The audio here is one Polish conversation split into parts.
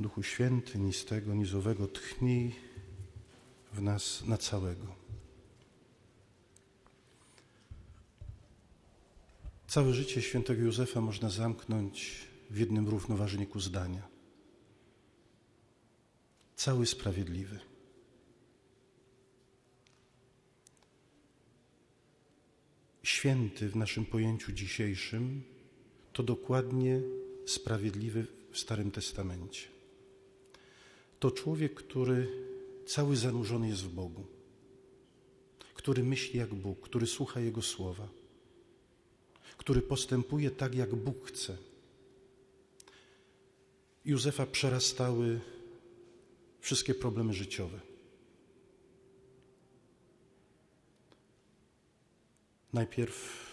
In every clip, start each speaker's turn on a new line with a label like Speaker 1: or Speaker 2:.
Speaker 1: Duchu Święty, ni z tego, tchnij w nas na całego. Całe życie świętego Józefa można zamknąć w jednym równoważniku zdania. Cały sprawiedliwy. Święty w naszym pojęciu dzisiejszym to dokładnie sprawiedliwy w Starym Testamencie. To człowiek, który cały zanurzony jest w Bogu, który myśli jak Bóg, który słucha Jego słowa, który postępuje tak, jak Bóg chce. Józefa przerastały wszystkie problemy życiowe. Najpierw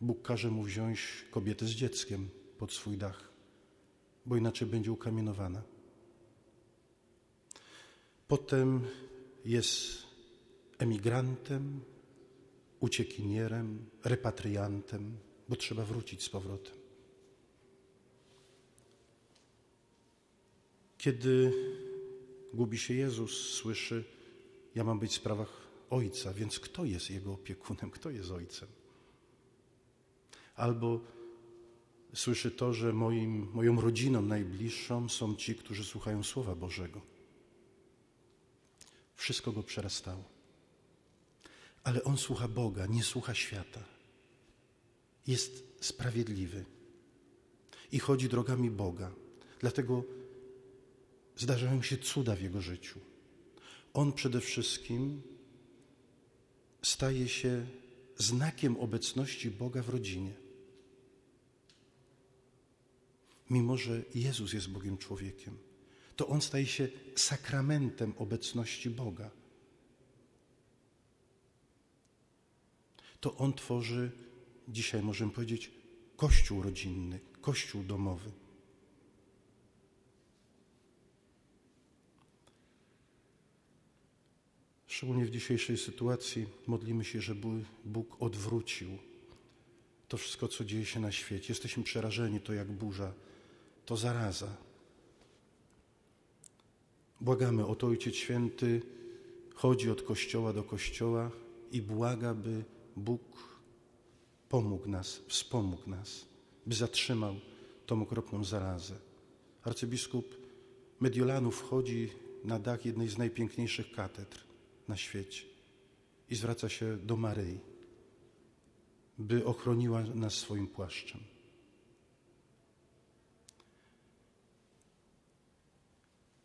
Speaker 1: Bóg każe mu wziąć kobietę z dzieckiem pod swój dach, bo inaczej będzie ukamienowana. Potem jest emigrantem, uciekinierem, repatriantem, bo trzeba wrócić z powrotem. Kiedy gubi się Jezus, słyszy: Ja mam być w sprawach Ojca, więc kto jest Jego opiekunem, kto jest Ojcem? Albo słyszy to, że moim, moją rodziną najbliższą są ci, którzy słuchają Słowa Bożego. Wszystko go przerastało. Ale on słucha Boga, nie słucha świata. Jest sprawiedliwy i chodzi drogami Boga. Dlatego zdarzają się cuda w jego życiu. On przede wszystkim staje się znakiem obecności Boga w rodzinie. Mimo, że Jezus jest Bogiem człowiekiem, to On staje się sakramentem obecności Boga. To On tworzy, dzisiaj możemy powiedzieć, kościół rodzinny, kościół domowy. Szczególnie w dzisiejszej sytuacji modlimy się, żeby Bóg odwrócił to wszystko, co dzieje się na świecie. Jesteśmy przerażeni, to jak burza, to zaraza. Błagamy o to, Ojciec Święty chodzi od kościoła do kościoła i błaga, by Bóg pomógł nas, wspomógł nas, by zatrzymał tą okropną zarazę. Arcybiskup Mediolanów wchodzi na dach jednej z najpiękniejszych katedr na świecie i zwraca się do Maryi, by ochroniła nas swoim płaszczem.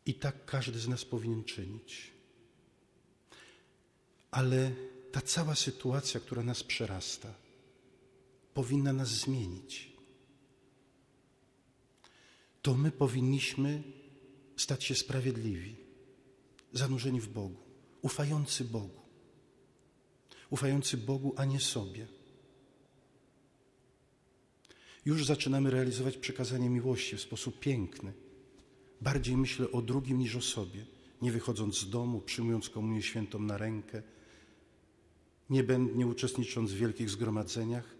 Speaker 1: I tak każdy z nas powinien czynić. Ale ta cała sytuacja, która nas przerasta, powinna nas zmienić. To my powinniśmy stać się sprawiedliwi, zanurzeni w Bogu ufający Bogu. Ufający Bogu, a nie sobie. Już zaczynamy realizować przekazanie miłości w sposób piękny. Bardziej myślę o drugim niż o sobie, nie wychodząc z domu, przyjmując komunię świętą na rękę, nie, nie uczestnicząc w wielkich zgromadzeniach.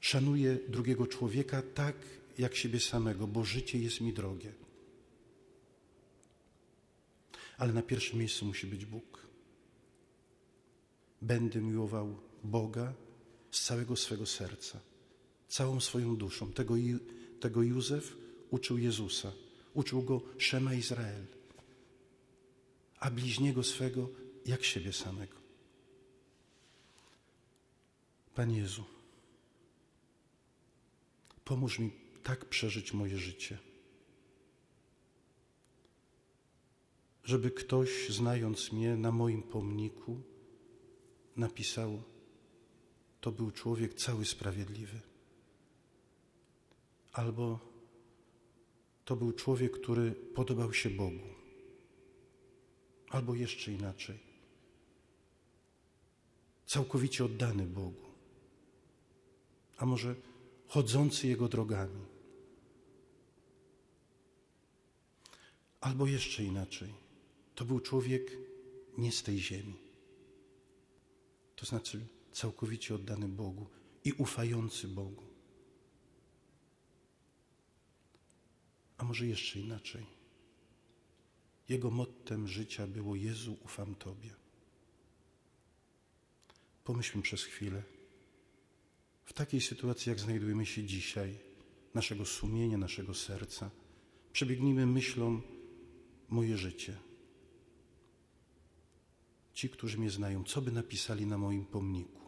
Speaker 1: Szanuję drugiego człowieka tak jak siebie samego, bo życie jest mi drogie ale na pierwszym miejscu musi być Bóg. Będę miłował Boga z całego swego serca, całą swoją duszą. Tego, tego Józef uczył Jezusa, uczył go Szema Izrael, a bliźniego swego jak siebie samego. Panie Jezu, pomóż mi tak przeżyć moje życie żeby ktoś, znając mnie na moim pomniku, napisał: To był człowiek cały sprawiedliwy. Albo to był człowiek, który podobał się Bogu. Albo jeszcze inaczej. Całkowicie oddany Bogu. A może chodzący Jego drogami. Albo jeszcze inaczej to był człowiek nie z tej ziemi. To znaczy całkowicie oddany Bogu i ufający Bogu. Może jeszcze inaczej. Jego mottem życia było Jezu, ufam Tobie. Pomyślmy przez chwilę. W takiej sytuacji, jak znajdujemy się dzisiaj, naszego sumienia, naszego serca, przebiegnijmy myślą moje życie. Ci, którzy mnie znają, co by napisali na moim pomniku?